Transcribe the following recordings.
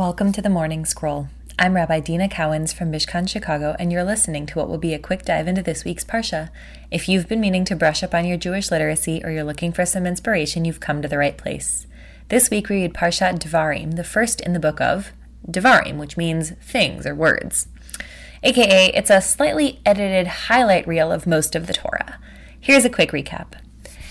Welcome to the Morning Scroll. I'm Rabbi Deena Cowans from Mishkan, Chicago, and you're listening to what will be a quick dive into this week's Parsha. If you've been meaning to brush up on your Jewish literacy or you're looking for some inspiration, you've come to the right place. This week we read Parshat Devarim, the first in the book of Devarim, which means things or words. AKA, it's a slightly edited highlight reel of most of the Torah. Here's a quick recap.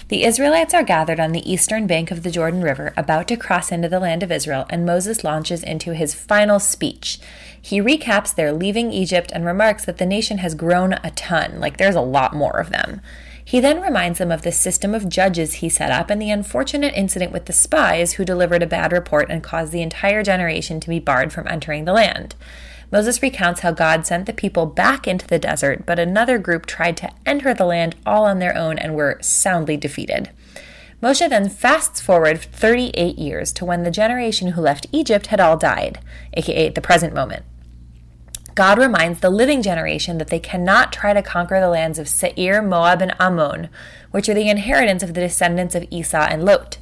The Israelites are gathered on the eastern bank of the Jordan River, about to cross into the land of Israel, and Moses launches into his final speech. He recaps their leaving Egypt and remarks that the nation has grown a ton, like there's a lot more of them. He then reminds them of the system of judges he set up and the unfortunate incident with the spies who delivered a bad report and caused the entire generation to be barred from entering the land. Moses recounts how God sent the people back into the desert, but another group tried to enter the land all on their own and were soundly defeated. Moshe then fasts forward 38 years to when the generation who left Egypt had all died, aka the present moment. God reminds the living generation that they cannot try to conquer the lands of Seir, Moab, and Ammon, which are the inheritance of the descendants of Esau and Lot.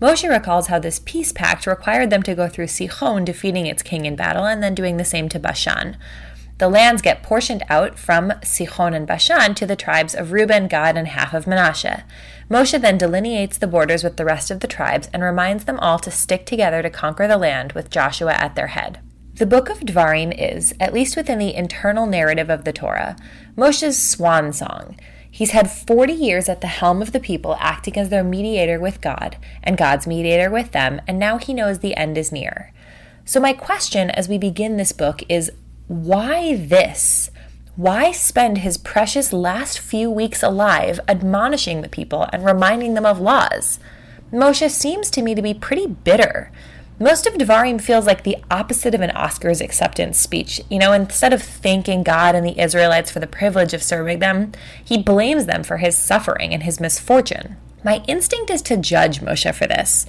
Moshe recalls how this peace pact required them to go through Sichon, defeating its king in battle, and then doing the same to Bashan. The lands get portioned out from Sichon and Bashan to the tribes of Reuben, Gad, and half of Manasseh. Moshe then delineates the borders with the rest of the tribes and reminds them all to stick together to conquer the land with Joshua at their head. The book of Dvarim is, at least within the internal narrative of the Torah, Moshe's swan song. He's had 40 years at the helm of the people, acting as their mediator with God, and God's mediator with them, and now he knows the end is near. So, my question as we begin this book is why this? Why spend his precious last few weeks alive admonishing the people and reminding them of laws? Moshe seems to me to be pretty bitter. Most of Devarim feels like the opposite of an Oscars acceptance speech. You know, instead of thanking God and the Israelites for the privilege of serving them, he blames them for his suffering and his misfortune. My instinct is to judge Moshe for this,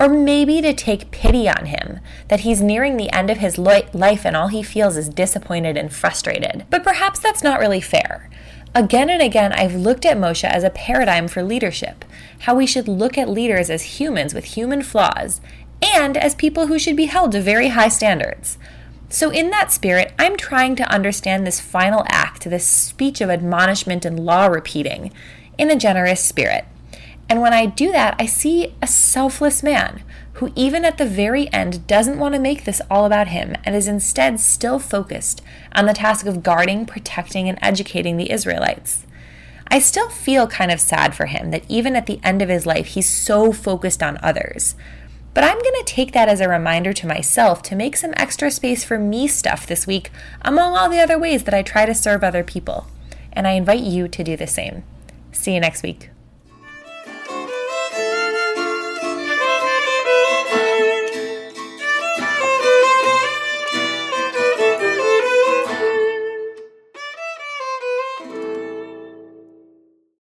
or maybe to take pity on him, that he's nearing the end of his life and all he feels is disappointed and frustrated. But perhaps that's not really fair. Again and again, I've looked at Moshe as a paradigm for leadership, how we should look at leaders as humans with human flaws and as people who should be held to very high standards. So, in that spirit, I'm trying to understand this final act, this speech of admonishment and law repeating, in a generous spirit. And when I do that, I see a selfless man who, even at the very end, doesn't want to make this all about him and is instead still focused on the task of guarding, protecting, and educating the Israelites. I still feel kind of sad for him that even at the end of his life, he's so focused on others but I'm going to take that as a reminder to myself to make some extra space for me stuff this week among all the other ways that I try to serve other people. And I invite you to do the same. See you next week.